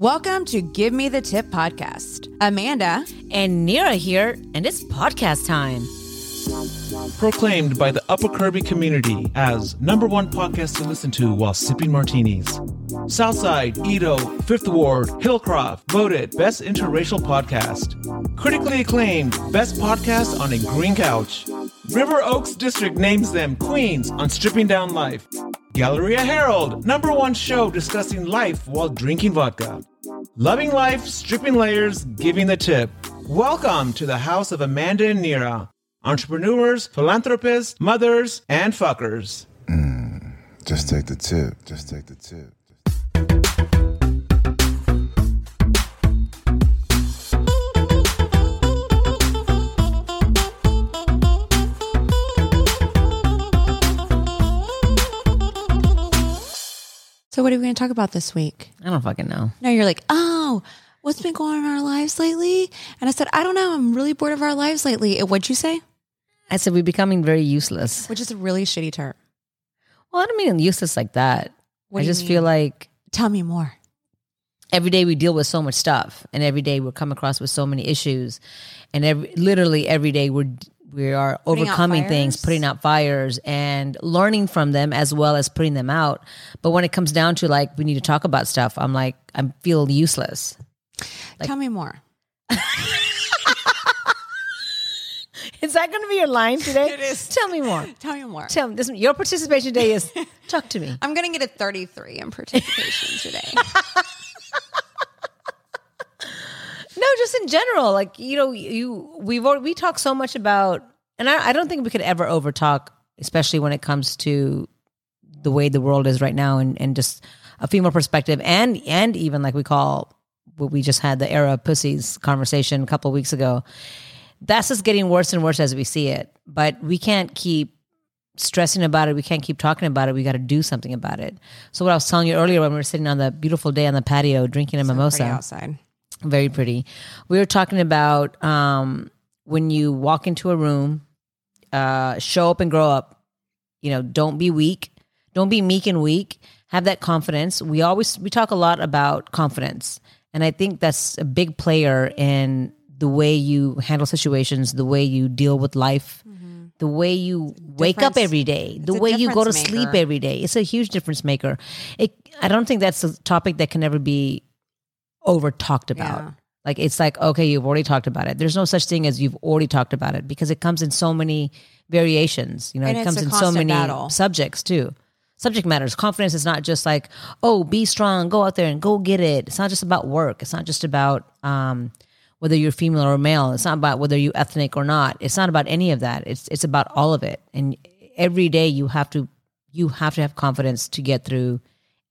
Welcome to Give Me the Tip podcast. Amanda and Nira here, and it's podcast time. Proclaimed by the Upper Kirby community as number one podcast to listen to while sipping martinis. Southside, EaDo, Fifth Ward, Hillcroft voted Best Interracial Podcast. Critically acclaimed Best Podcast on a Green Couch. River Oaks District names them Queens on Stripping Down Life. Galleria Herald, number one show discussing life while drinking vodka. Loving life, stripping layers, giving the tip. Welcome to the house of Amanda and Nira, entrepreneurs, philanthropists, mothers, and fuckers. Mm, just take the tip. Just take the tip. So, what are we going to talk about this week? I don't fucking know. No, you're like, oh, what's been going on in our lives lately? And I said, I don't know. I'm really bored of our lives lately. And what'd you say? I said we're becoming very useless. Which is a really shitty term. Well, I don't mean useless like that. What I just mean? feel like Tell me more. every day we deal with so much stuff, and every day we're come across with so many issues, and every literally every day we're we are Putting overcoming things, putting out fires, and learning from them as well as putting them out. But when it comes down to like we need to talk about stuff, I'm like I feel useless. Tell me more. Is that going to be your line today? It is. Tell me more. Tell me more. Tell me. This, your participation day is talk to me. I'm going to get a 33 in participation today. No, just in general, like you know, you we've we talk so much about, and I, I don't think we could ever over talk, especially when it comes to the way the world is right now, and and just a female perspective, and and even like we call what we just had the era of pussies conversation a couple of weeks ago. That's just getting worse and worse as we see it, but we can't keep stressing about it. We can't keep talking about it. We got to do something about it. So what I was telling you earlier when we were sitting on the beautiful day on the patio drinking a mimosa outside. Very pretty. We were talking about um, when you walk into a room, uh, show up and grow up. You know, don't be weak. Don't be meek and weak. Have that confidence. We always we talk a lot about confidence, and I think that's a big player in the way you handle situations, the way you deal with life, the way you wake up Mm-hmm. Every day, the way you go to difference sleep every day. It's a huge difference maker. It. I don't think that's a topic that can ever be over talked about. Yeah. Like it's like okay, you've already talked about it. There's no such thing as you've already talked about it because it comes in so many variations. You know, And it comes in so many battle. subjects too. Subject matters. Confidence is not just like oh, be strong, go out there and go get it. It's not just about work. It's not just about um, whether you're female or male. It's not about whether you're ethnic or not. It's not about any of that. It's it's about all of it. And every day you have to you have to have confidence to get through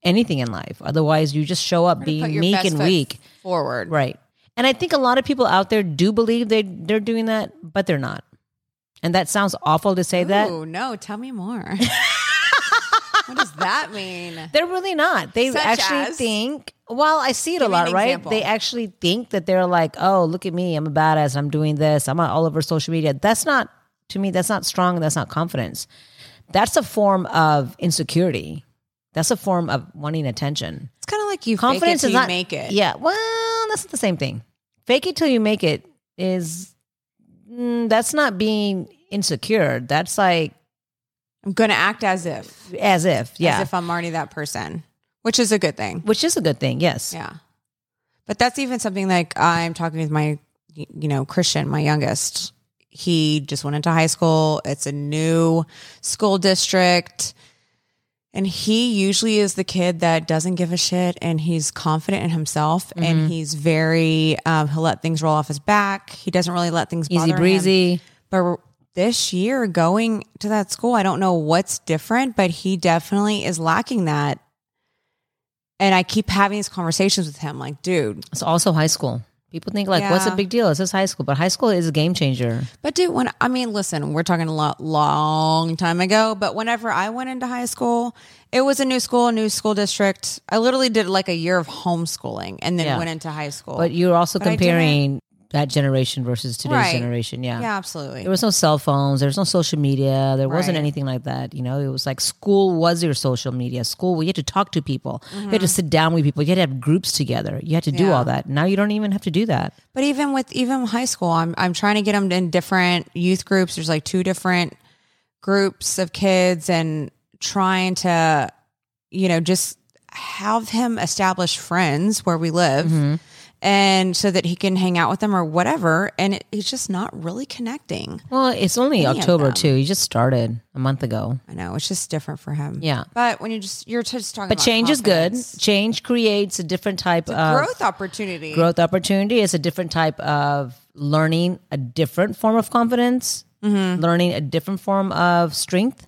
anything in life. Otherwise, you just show up being meek and weak. Forward. Right. And I think a lot of people out there do believe they they're doing that, but they're not. And that sounds awful to say that. Ooh, no, tell me more. what does that mean? They're really not. They Such actually as? think well, I see it Give a lot, right? example. They actually think that they're like, "Oh, look at me. I'm a badass. I'm doing this. I'm all over social media." That's not to me that's not strong, that's not confidence. That's a form of insecurity. That's a form of wanting attention. It's kind of like you confidence fake it is till not you make it. Yeah, well, that's not the same thing. Fake it till you make it is mm, that's not being insecure. That's like I'm going to act as if. as if, yeah, As if I'm already that person, which is a good thing. which is a good thing. Yes, Yeah. But that's even something like I'm talking with my, you know, Christian, my youngest. He just went into high school. It's a new school district. And he usually is the kid that doesn't give a shit and he's confident in himself Mm-hmm. and he's very, um, he'll let things roll off his back. He doesn't really let things bother easy him. breezy. But this year, going to that school, I don't know what's different, but he definitely is lacking that. And I keep having these conversations with him, like, dude, It's also high school. People think like, what's a big deal? It's just high school, but high school is a game changer. but dude, when I mean, listen, we're talking a lot, long time ago, but whenever I went into high school, it was a new school, a new school district. I literally did like a year of homeschooling and then Yeah. went into high school. But you're also But comparing that generation versus today's Right. generation. Yeah. Yeah, absolutely. There was no cell phones. There was no social media. There wasn't anything like that. You know, it was like school was your social media. School, you had to talk to people. You had to sit down with people. You had to have groups together. You had to do Mm-hmm. Yeah. all that. Now you don't even have to do that. But even with even high school, I'm I'm trying to get them in different youth groups. There's like two different groups of kids, and trying to, you know, just have him establish friends where we live, Mm-hmm. And so that he can hang out with them or whatever. And it, he's just not really connecting. Well, it's only October too. You just started a month ago. I know it's just different for him. Yeah. But when you just you're just talking, But change is good. Change creates a different type of growth opportunity. growth opportunity. is a different type of learning a different form of confidence, Mm-hmm. learning a different form of strength,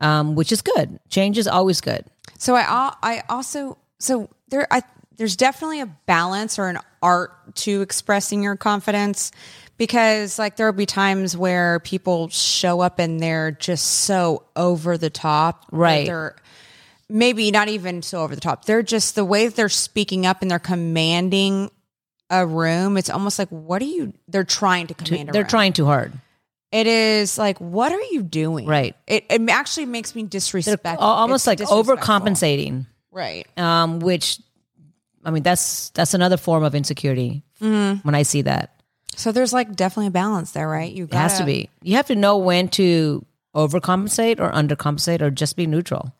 um, which is good. Change is always good. So I I also so there I there's definitely a balance or an art to expressing your confidence because like there will be times where people show up and they're just so over the top. Right. They're maybe not even so over the top. They're just the way that they're speaking up and they're commanding a room. It's almost like what are you they're trying to command a They're room. trying too hard. It is like what are you doing? Right. It it actually makes me They're disrespect. almost it's like disrespectful. overcompensating, Right. um, which I mean that's that's another form of insecurity Mm-hmm. when I see that. So there's like definitely a balance there, right? You got It has to be. You have to know when to overcompensate or undercompensate or just be neutral.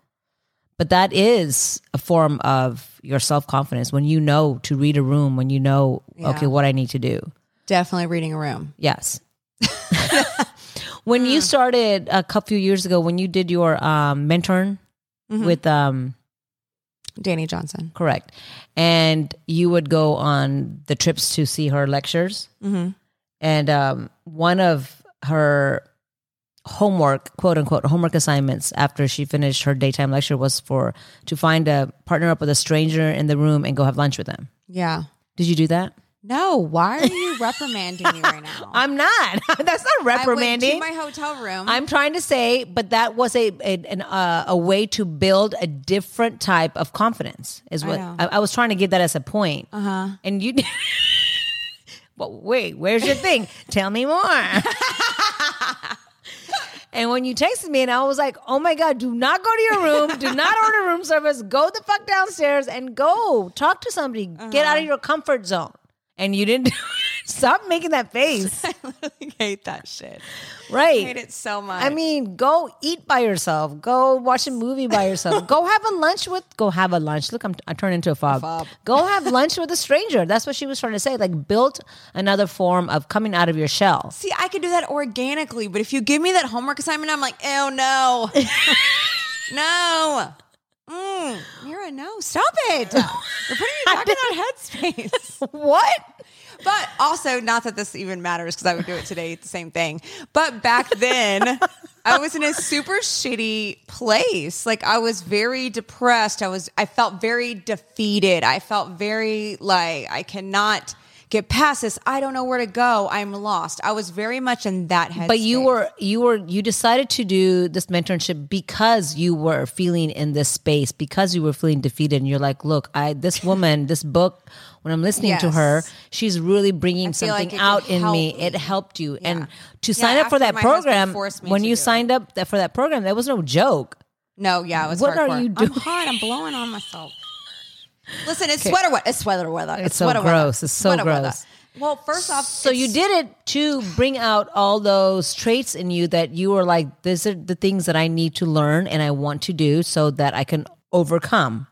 But that is a form of your self confidence when you know to read a room, when you know, Yeah. okay, what I need to do. definitely reading a room. Yes. when you started a couple years ago, when you did your um, mentoring with, um, Dani Johnson. correct, and you would go on the trips to see her lectures, Mm-hmm. and um, one of her homework quote unquote homework assignments after she finished her daytime lecture was for to find a partner up with a stranger in the room and go have lunch with them Yeah. did you do that No, why are you reprimanding me right now? i'm not that's not reprimanding I went to my hotel room. I'm trying to say, but that was a a, an, uh, a way to build a different type of confidence. Is what know. I, I was trying to give that as a point. Uh-huh. And you, but wait, where's your thing? Tell me more. and when you texted me, and I was like, "Oh my god, do not go to your room. Do not order room service. Go the fuck downstairs and go talk to somebody. Get out of your comfort zone." And you didn't stop making that face, I hate that shit. right? I hate it so much. I mean, go eat by yourself. Go watch a movie by yourself. go have a lunch with. Go have a lunch. Look, I'm I turned into a fob. fob. Go have lunch with a stranger. That's what she was trying to say. Like, build another form of coming out of your shell. see, I could do that organically, but if you give me that homework assignment, I'm like, oh no, no. Mm, Mira, no, stop it. You're putting me back in that headspace. What? But also, not that this even matters because I would do it today, the same thing. But back then, I was in a super shitty place. Like I was very depressed. I was, I felt very defeated. I felt very like I cannot get past this. I don't know where to go. I'm lost. I was very much in that headspace. But you were you were you decided to do this mentorship because you were feeling in this space because you were feeling defeated and you're like, look, I this woman, this book. When I'm listening to her, she's really bringing feel like something out in me. help It helped you, and Yeah. to Yeah, sign up for that program, when you do it. signed up for that program, that was no joke. No, yeah, it was What are hardcore. you I'm doing? hot. I'm blowing on myself. Listen, it's sweater weather. It's sweater weather. It's so sweater gross. Weather. It's so Sweater weather. gross. Well, first off, So you did it to bring out all those traits in you that you were like, these are the things that I need to learn and I want to do so that I can overcome.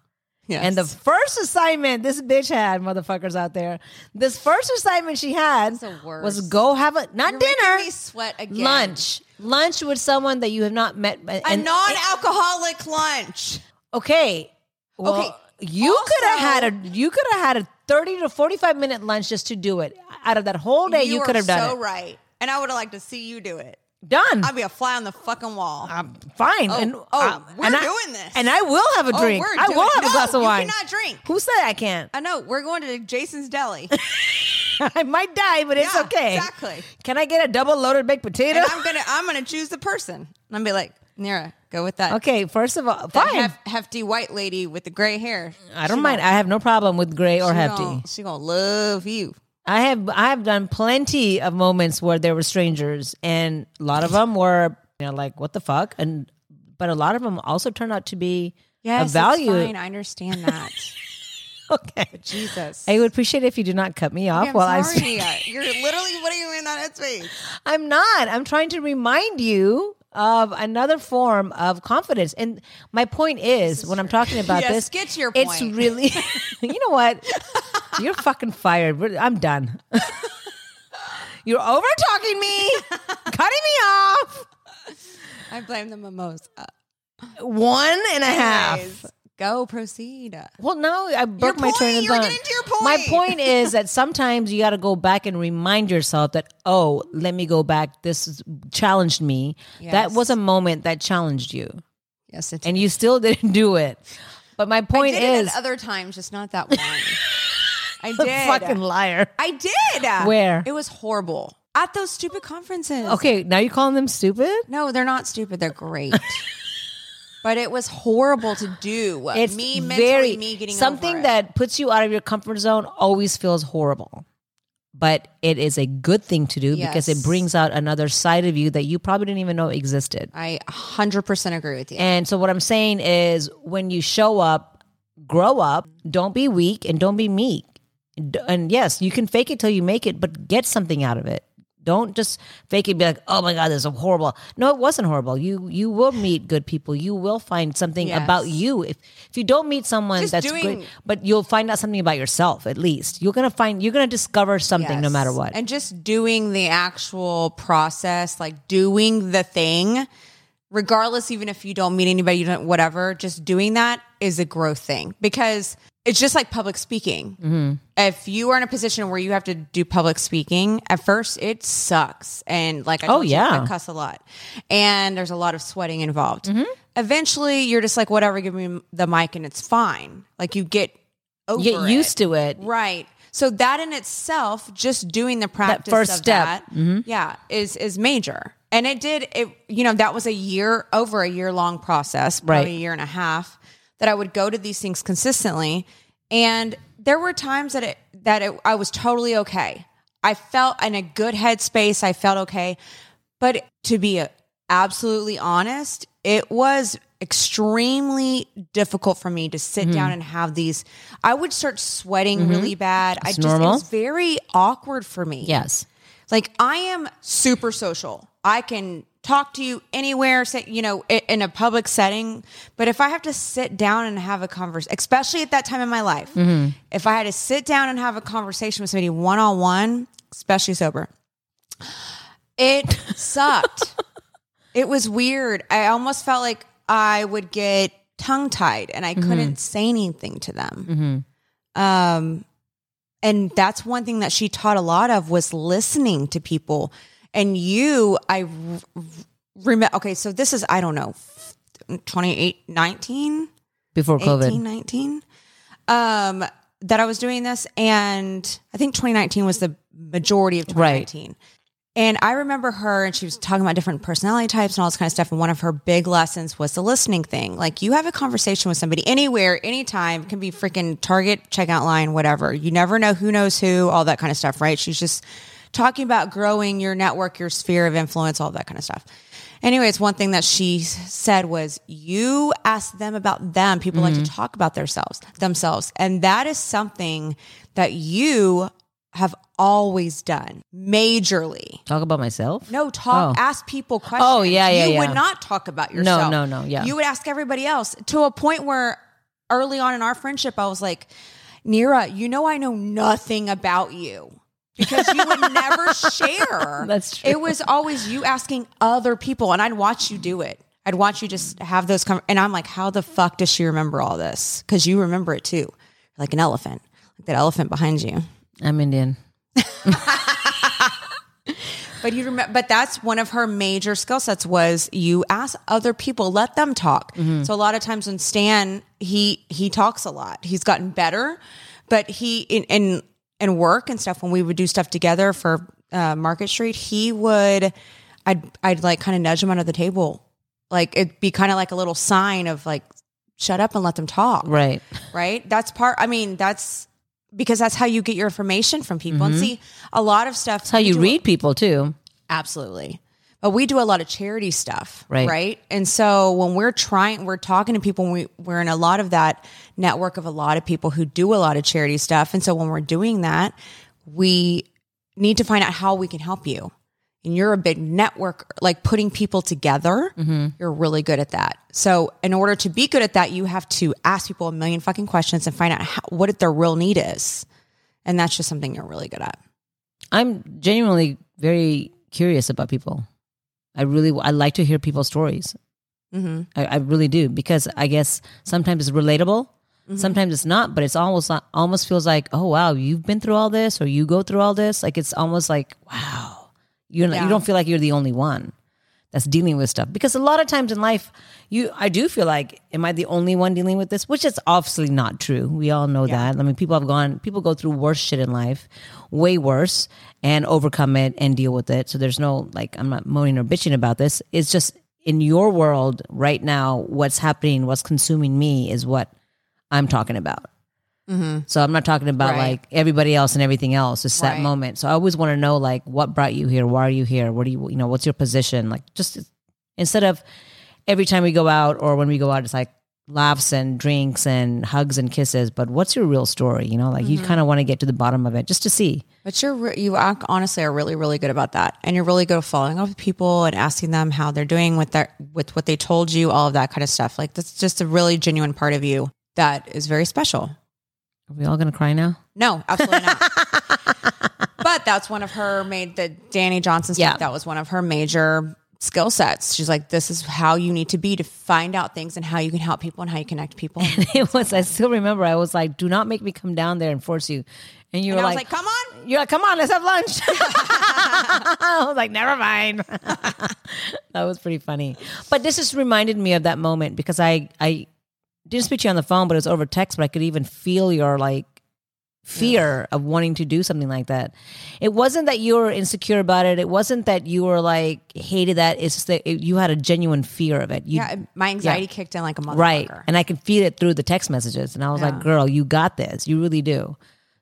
Yes. And the first assignment this bitch had, motherfuckers out there, this first assignment she had was go have a not You're dinner, sweat again. lunch, lunch with someone that you have not met. a non-alcoholic lunch. Okay. Well, Okay, You could have had a you could have had a 30 to 45 minute lunch just to do it. Out of that whole day, you, are could have done so it. right, and I would have liked to see you do it. Done. I'd be a fly on the fucking wall. I'm fine. Oh, and oh, uh, we're and I- doing this. And I will have a Oh, drink. we're I doing- will have No, a glass of wine. you cannot drink. Who said I can't? I know we're going to Jason's Deli. I might die, but it's Yeah, okay. exactly. Can I get a double loaded baked potato? and I'm gonna I'm gonna choose the person. And I'm be like, Nira, go with that. okay, first of all, fine. hef- hefty white lady with the gray hair. I don't She mind. gonna- I have no problem with gray or she hefty. Gonna, she gonna love you. I have I have done plenty of moments where there were strangers, and a lot of them were you know like what the fuck, and but a lot of them also turned out to be Yes, a value. It's fine. I understand that. Okay, Jesus. I would appreciate it if you do not cut me off while I'm while I sorry. speak. You're literally putting me in that headspace. I'm not. I'm trying to remind you of another form of confidence. And my point is, when I'm talking about Yes, this, get your It's really, you know what? You're fucking fired. I'm done. You're over talking me, cutting me off. I blame the mimosa. Uh, One and a half. Go proceed. Well, no, I broke my point, train of you thought. getting to your point. My point is that sometimes you got to go back and remind yourself that, oh, let me go back. This challenged me. That was a moment that challenged you, Yes, it's and you still didn't do it. But my point I did is, it at other times, just not that one. I did. fucking liar. I did. Where? It was horrible. At those stupid conferences. Okay, now you're calling them stupid. No, they're not stupid. They're great. but it was horrible to do. It's me mentally, very me getting something over it. that puts you out of your comfort zone. Always feels horrible, but it is a good thing to do because it brings out another side of you that you probably didn't even know existed. I 100% agree with you. And so what I'm saying is when you show up, grow up, don't be weak and don't be meek. And yes, you can fake it till you make it, but get something out of it. Don't just fake it and be like, "Oh my god, this is horrible." No, it wasn't horrible. You you will meet good people. You will find something Yes. about you. If if you don't meet someone Just that's doing- great, but you'll find out something about yourself at least. You're gonna find you're gonna discover something no matter what. And just doing the actual process, like doing the thing, regardless, even if you don't meet anybody, you don't, whatever, just doing that is a growth thing because it's just like public speaking. Mm-hmm. If you are in a position where you have to do public speaking, at first it sucks. And like I Oh, yeah. I cuss a lot. And there's a lot of sweating involved. Mm-hmm. Eventually you're just like, whatever, give me the mic and it's fine. Like you get over You get used it. to it. Right. So that in itself, just doing the practice first of step. Mm-hmm. yeah, is is major. And it did it. You know, that was a year over a year long process, probably Right. a year and a half, that I would go to these things consistently. And there were times that it that it, I was totally okay. I felt in a good headspace. I felt okay. But to be absolutely honest, it was extremely difficult for me to sit Mm-hmm. down and have these. I would start sweating really bad. I It's just normal. it was very awkward for me. Yes. Like I am super social. I can talk to you anywhere, say, you know, in a public setting. But if I have to sit down and have a conversation, especially at that time in my life, Mm-hmm. if I had to sit down and have a conversation with somebody one on one, especially sober, it sucked. it was weird. I almost felt like I would get tongue tied and I couldn't say anything to them. Um, and that's one thing that she taught a lot of was listening to people. And you, I remember. Okay, so this is I don't know, 28, 19, Before COVID. 18, 19. Um, that I was doing this, and I think 2019 was the majority of 2019. And I remember her, and she was talking about different personality types and all this kind of stuff. And one of her big lessons was the listening thing. Like you have a conversation with somebody anywhere, anytime, it can be freaking Target, checkout line, whatever. You never know who knows who, all that kind of stuff, right? She's just talking about growing your network, your sphere of influence, all that kind of stuff. Anyways, one thing that she said was you ask them about them. People like to mm-hmm. talk about themselves, themselves. And that is something that you have always done majorly. Talk about myself. No, talk, Oh. ask people questions. Oh, yeah, yeah, You yeah. would not talk about yourself. No, no, no, yeah. You would ask everybody else to a point where early on in our friendship, I was like, Nira, you know, I know nothing about you because you would never share. That's true. It was always you asking other people, and I'd watch you do it. I'd watch you just have those, com- and I'm like, how the fuck does she remember all this? Because you remember it too, like an elephant, like that elephant behind you. I'm Indian. But you remember, but that's one of her major skill sets was you ask other people, let them talk. Mm-hmm. So a lot of times when Stan, he he talks a lot. He's gotten better, but he in in work and stuff when we would do stuff together for uh, Market Street, he would, I'd I'd like kind of nudge him under the table, like it'd be kind of like a little sign of like, shut up and let them talk Right. right? That's part. I mean, that's because that's how you get your information from people. And see, a lot of stuff. That's how you read people too. Absolutely. But we do a lot of charity stuff, Right. Right. And so when we're trying, we're talking to people, we, we're in a lot of that network of a lot of people who do a lot of charity stuff. And so when we're doing that, we need to find out how we can help you. And you're a big network, like putting people together. Mm-hmm. You're really good at that. So in order to be good at that, you have to ask people a million fucking questions and find out how, what their real need is. And that's just something you're really good at. I'm genuinely very curious about people. I really I like to hear people's stories. Mm-hmm. I, I really do because I guess sometimes it's relatable, sometimes it's not. But it's almost not- almost feels like, oh wow, you've been through all this, or you go through all this. Like it's almost like, wow, you're not, Yeah. you don't feel like you're the only one that's dealing with stuff. Because a lot of times in life, you I do feel like, am I the only one dealing with this? Which is obviously not true. We all know that. I mean, people have gone, people go through worse shit in life, way worse, and overcome it and deal with it. So there's no like, I'm not moaning or bitching about this. It's just in your world right now, what's happening, what's consuming me is what I'm talking about. Mm-hmm. So I'm not talking about Right. like everybody else and everything else. It's that Right. moment. So I always want to know like what brought you here? Why are you here? What do you you know? What's your position? Like just instead of every time we go out or when we go out, it's like laughs and drinks and hugs and kisses. But what's your real story? You know, like you mm-hmm. kind of want to get to the bottom of it just to see. But you're re- you honestly are really really good about that, and you're really good at following up with people and asking them how they're doing with their with what they told you, all of that kind of stuff. Like that's just a really genuine part of you that is very special. Are we all gonna cry now? No, absolutely not. but that's one of her made the Dani Johnson stuff. Yeah. That was one of her major skill sets. She's like, this is how you need to be to find out things and how you can help people and how you connect people. And It was. I still remember. I was like, "Do not make me come down there and force you." And you were I was like, like, come on. You're like, come on, let's have lunch. I was like, never mind. that was pretty funny. But this just reminded me of that moment because I I didn't speak to you on the phone, but it was over text, but I could even feel your like fear of wanting to do something like that. It wasn't that you were insecure about it. It wasn't that you were like hated that. It's just that it, you had a genuine fear of it. You, Yeah, my anxiety kicked in like a motherfucker. Right. And I could feel it through the text messages. And I was like, girl, you got this. You really do.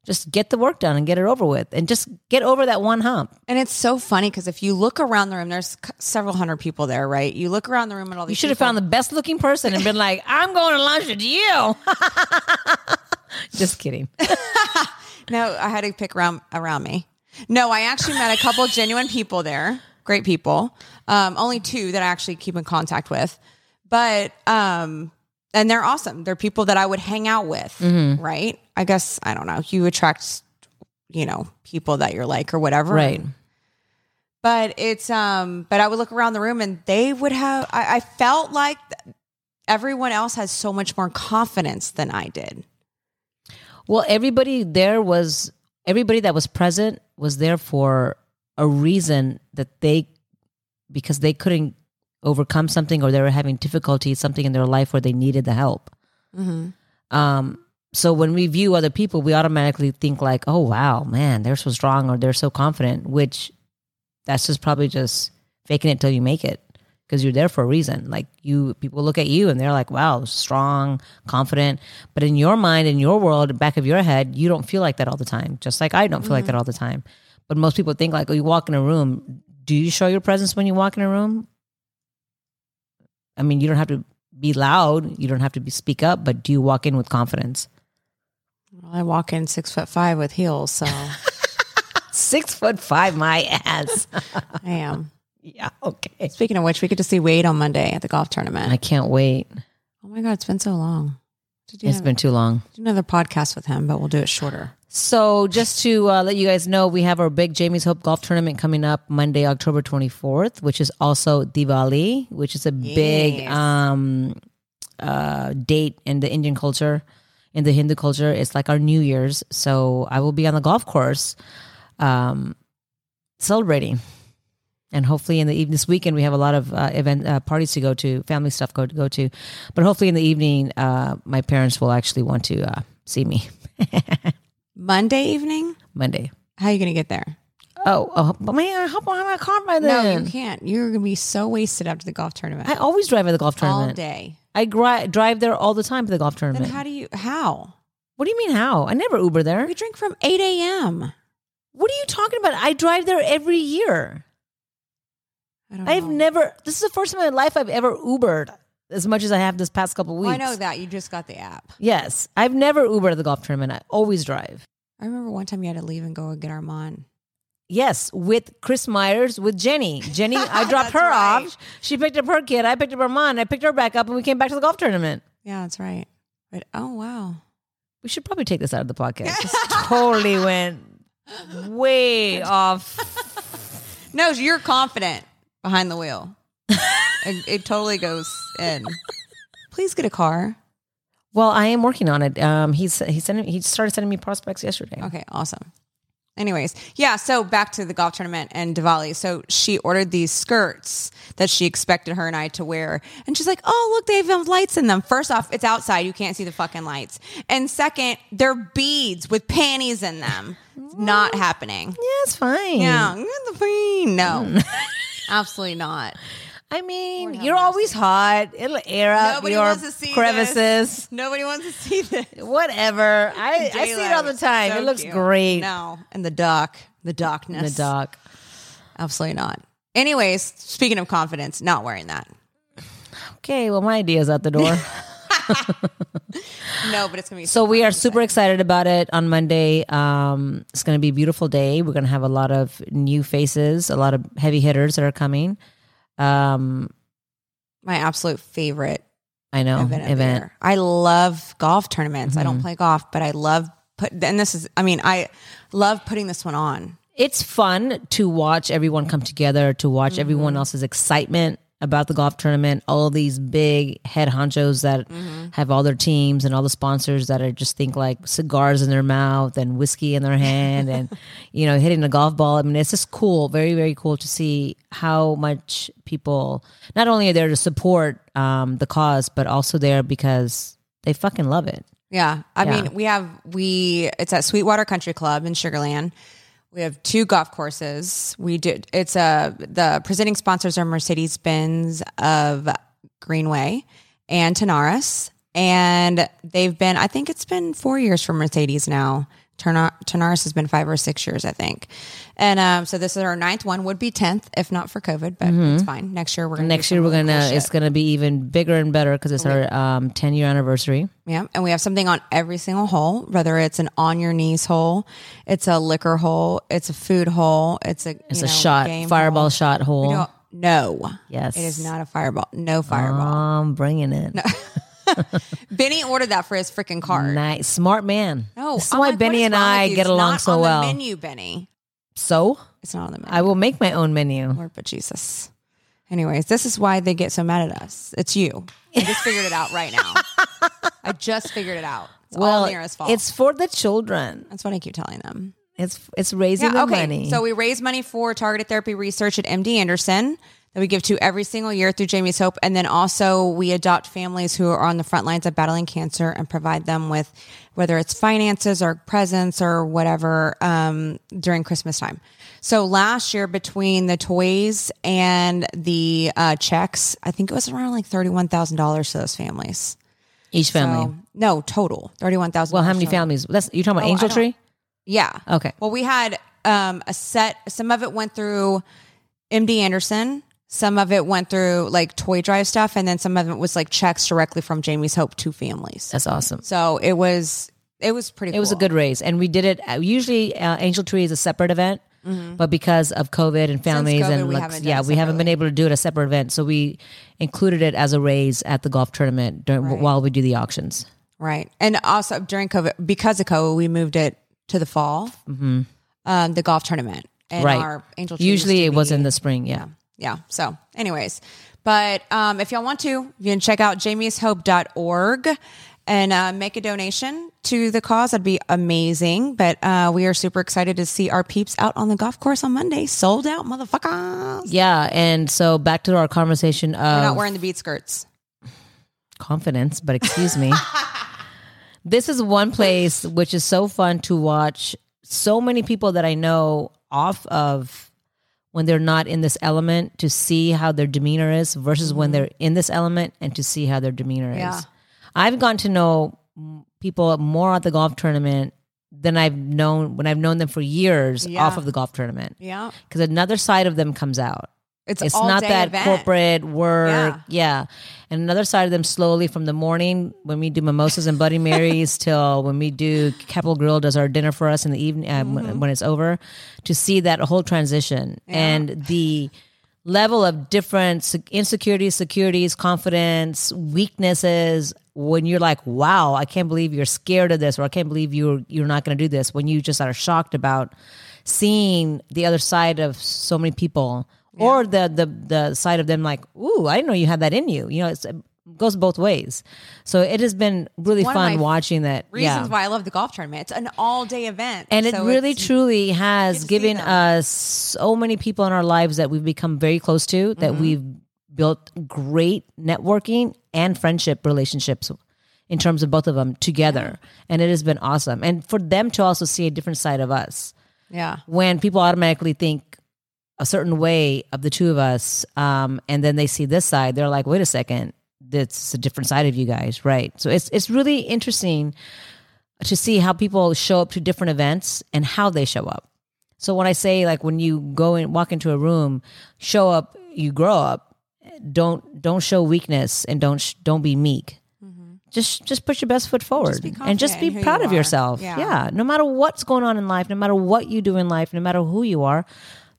Just get the work done and get it over with. And just get over that one hump. And it's so funny because if you look around the room, there's c- several hundred people there, right? You look around the room and all these. You should have people- found the best looking person and been like, I'm going to lunch with you. just kidding. No, I had to pick around around me. No, I actually met a couple genuine people there. Great people. Um, only two that I actually keep in contact with. But um, and they're awesome. They're people that I would hang out with, right? I guess I don't know. You attract, you know, people that you're like or whatever. Right. But it's um, but I would look around the room and they would have I, I felt like everyone else has so much more confidence than I did. Well, everybody there was, everybody that was present was there for a reason that they, because they couldn't overcome something or they were having difficulty, something in their life where they needed the help. Um, so when we view other people, we automatically think like, "Oh wow, man, they're so strong or they're so confident," which that's just probably just faking it till you make it because you're there for a reason. Like you, people look at you and they're like, "Wow, strong, confident," but in your mind, in your world, back of your head, you don't feel like that all the time. Just like I don't feel like that all the time. But most people think like, "Oh, you walk in a room. Do you show your presence when you walk in a room?" I mean, you don't have to be loud. You don't have to be speak up, but do you walk in with confidence? Well, I walk in six foot five with heels, so Six foot five, my ass. I am. yeah, okay. Speaking of which, we get to see Wade on Monday at the golf tournament. I can't wait. oh my god, it's been so long. It's been too long. do another podcast with him, but we'll do it shorter. So, just to uh, let you guys know, we have our big Jamie's Hope Golf Tournament coming up Monday, October 24th, which is also Diwali, which is a big um, uh, date in the Indian culture, in the Hindu culture. It's like our New Year's. So, I will be on the golf course um, celebrating. And hopefully, in the evening, this weekend, we have a lot of uh, event uh, parties to go to, family stuff go to go to. But hopefully, in the evening, uh, my parents will actually want to uh, see me Monday evening. Monday. How are you going to get there? Oh, oh, man, I hope I have my car by then. No, you can't. You're going to be so wasted after the golf tournament I always drive at the golf tournament all day. I gri- drive there all the time for the golf Then tournament. how do you? How? What do you mean how? I never Uber there. We drink from 8 a.m. What are you talking about? I drive there every year. I don't I've know. never. This is the first time in my life I've ever Ubered as much as I have this past couple weeks. Well, I know that. You just got the app. Yes, I've never Ubered at the golf tournament. I always drive. I remember one time you had to leave and go and get Armand. Yes, with Chris Myers, with Jenny. Jenny, I dropped her right. off. She picked up her kid. I picked up mom. I picked her back up, and we came back to the golf tournament. Yeah, that's right. But oh wow. We should probably take this out of the podcast. This totally went way off. No, you're confident behind the wheel. it, it totally goes in. Please get a car. Well, I am working on it. Um, he's he sent he started sending me prospects yesterday. Okay, awesome. Anyways, yeah, so back to the golf tournament and Diwali. So she ordered these skirts that she expected her and I to wear. And she's like, oh, look, they have lights in them. First off, it's outside. You can't see the fucking lights. And second, they're beads with panties in them. It's not happening. Yeah, it's fine. Yeah, the pain. No, absolutely not. I mean, Lord you're always hot. It'll air up Nobody your wants to see crevices. This. Nobody wants to see this. Whatever. I, I see it all the time. So it looks cute. great. No, and the dark, the darkness, in the dock. Absolutely not. Anyways, speaking of confidence, not wearing that. Okay, well, my idea's out the door. No, but it's gonna be so we are super excited about it on Monday. Um, it's going to be a beautiful day. We're going to have a lot of new faces, a lot of heavy hitters that are coming. Um, my absolute favorite I know event. event. I love golf tournaments. I Mm-hmm. don't play golf, but I love put. And this is, I mean, I love putting this one on. It's fun to watch everyone come together, to watch Mm-hmm. everyone else's excitement about the golf tournament. All these big head honchos that Mm-hmm. have all their teams and all the sponsors that are just think like cigars in their mouth and whiskey in their hand and you know hitting a golf ball. I mean, it's just cool, very very cool to see how much people not only are there to support um, the cause, but also there because they fucking love it. Yeah. I Yeah. mean, we have, we, it's at Sweetwater Country Club in Sugarland. We have two golf courses. We do. it's a, the presenting sponsors are Mercedes Benz of Greenway and Tenaris. And they've been, I think it's been four years for Mercedes now. Tenaris has been five or six years, I think. And um, so this is our ninth one, would be 10th if not for COVID, but it's fine. Next year, we're to Next year we're gonna it's gonna be even bigger and better because it's our um, 10 year anniversary. Yeah, and we have something on every single hole, whether it's an on your knees hole, it's a liquor hole, it's a food hole, it's a It's you a shot, game fireball hole. shot hole. no, Yes. it is not a fireball. No fireball. I'm bringing it. Benny ordered that for his freaking car. Nice, smart man. No, this is I'm why like, Benny is and I get It's along not so on well. The menu, Benny. So It's not on the menu. I will make my own menu. Lord, but Jesus. Anyways, this is why they get so mad at us. It's you. I just figured it out right now. I just figured it out. It's all Nira's fault. it's for the children. that's what I keep telling them. It's it's raising the money. So we raise money for targeted therapy research at MD Anderson that we give to every single year through Jamie's Hope. And then also we adopt families who are on the front lines of battling cancer and provide them with whether it's finances or presents or whatever um, during Christmas time. So last year between the toys and the uh, checks, I think it was around like $31,000 to those families. Each family. So, no, total. $31,000. well, how many total. families? That's you're talking about Oh, Angel Tree. Yeah. Okay. Well, we had um, a set. Some of it went through MD Anderson. Some of it went through like toy drive stuff, and then some of it was like checks directly from Jamie's Hope to families. That's awesome. So it was it was pretty. It was a good raise, and we did it. Uh, usually, uh, Angel Tree is a separate event, but because of COVID and families, Mm-hmm. COVID, and we like, yeah, we haven't been able to do it a separate event. So we included it as a raise at the golf tournament during, Right. while we do the auctions. right, and also during COVID because of COVID, we moved it to the fall. Mm-hmm. Um, the golf tournament and Right. our Angel. Tree Usually, it was in the spring. Yeah. yeah. So, anyways, but um, if y'all want to, you can check out jamieshope.org and uh, make a donation to the cause. That'd be amazing. But uh, we are super excited to see our peeps out on the golf course on Monday. Sold out, motherfuckers. Yeah, and so back to our conversation We're not wearing the bead skirts. confidence, but excuse me. this is one place which is so fun to watch so many people that I know off of when they're not in this element to see how their demeanor is versus when mm-hmm. they're in this element and to see how their demeanor Yeah. is. I've gotten to know people more at the golf tournament than I've known when I've known them for years Yeah. off of the golf tournament. Yeah. Because another side of them comes out. It's, It's not that event. corporate work. Yeah. Yeah. And another side of them slowly from the morning when we do mimosas and Bloody Marys till when we do Capital Grille does our dinner for us in the evening uh, Mm-hmm. when, when it's over to see that whole transition and the level of different insecurities, securities, confidence, weaknesses when you're like, wow, I can't believe you're scared of this or I can't believe you're you're not going to do this when you just are shocked about seeing the other side of so many people or the the the side of them like, ooh, I didn't know you had that in you. You know, it's, it goes both ways. So it has been really One fun watching that. Reasons yeah. why I love the golf tournament. It's an all day event. And it really truly has given us so many people in our lives that we've become very close to, that Mm-hmm. we've built great networking and friendship relationships in terms of both of them together. And it has been awesome. And for them to also see a different side of us Yeah. when people automatically think a certain way of the two of us, um, and then they see this side, they're like, wait a second, that's a different side of you guys, right? So it's it's really interesting to see how people show up to different events and how they show up. So when I say like when you go and walk into a room, show up, you grow up. Don't don't show weakness and don't sh- don't be meek. Just just put your best foot forward be and just be proud you of are. yourself. Yeah. yeah, no matter what's going on in life, no matter what you do in life, no matter who you are,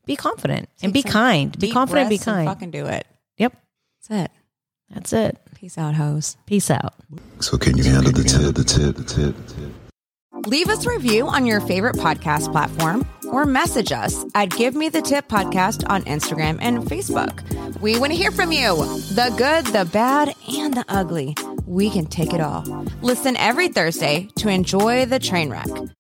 be confident and be kind. Be confident, be breaths and kind. fucking do it. Yep, That's it. that's it. Peace out, hoes. Peace out. So can you handle the tip, the tip, the tip, the tip? Leave us a review on your favorite podcast platform or message us at Give Me the Tip Podcast on Instagram and Facebook. We want to hear from you the good, the bad, and the ugly. We can take it all. Listen every Thursday to enjoy the train wreck.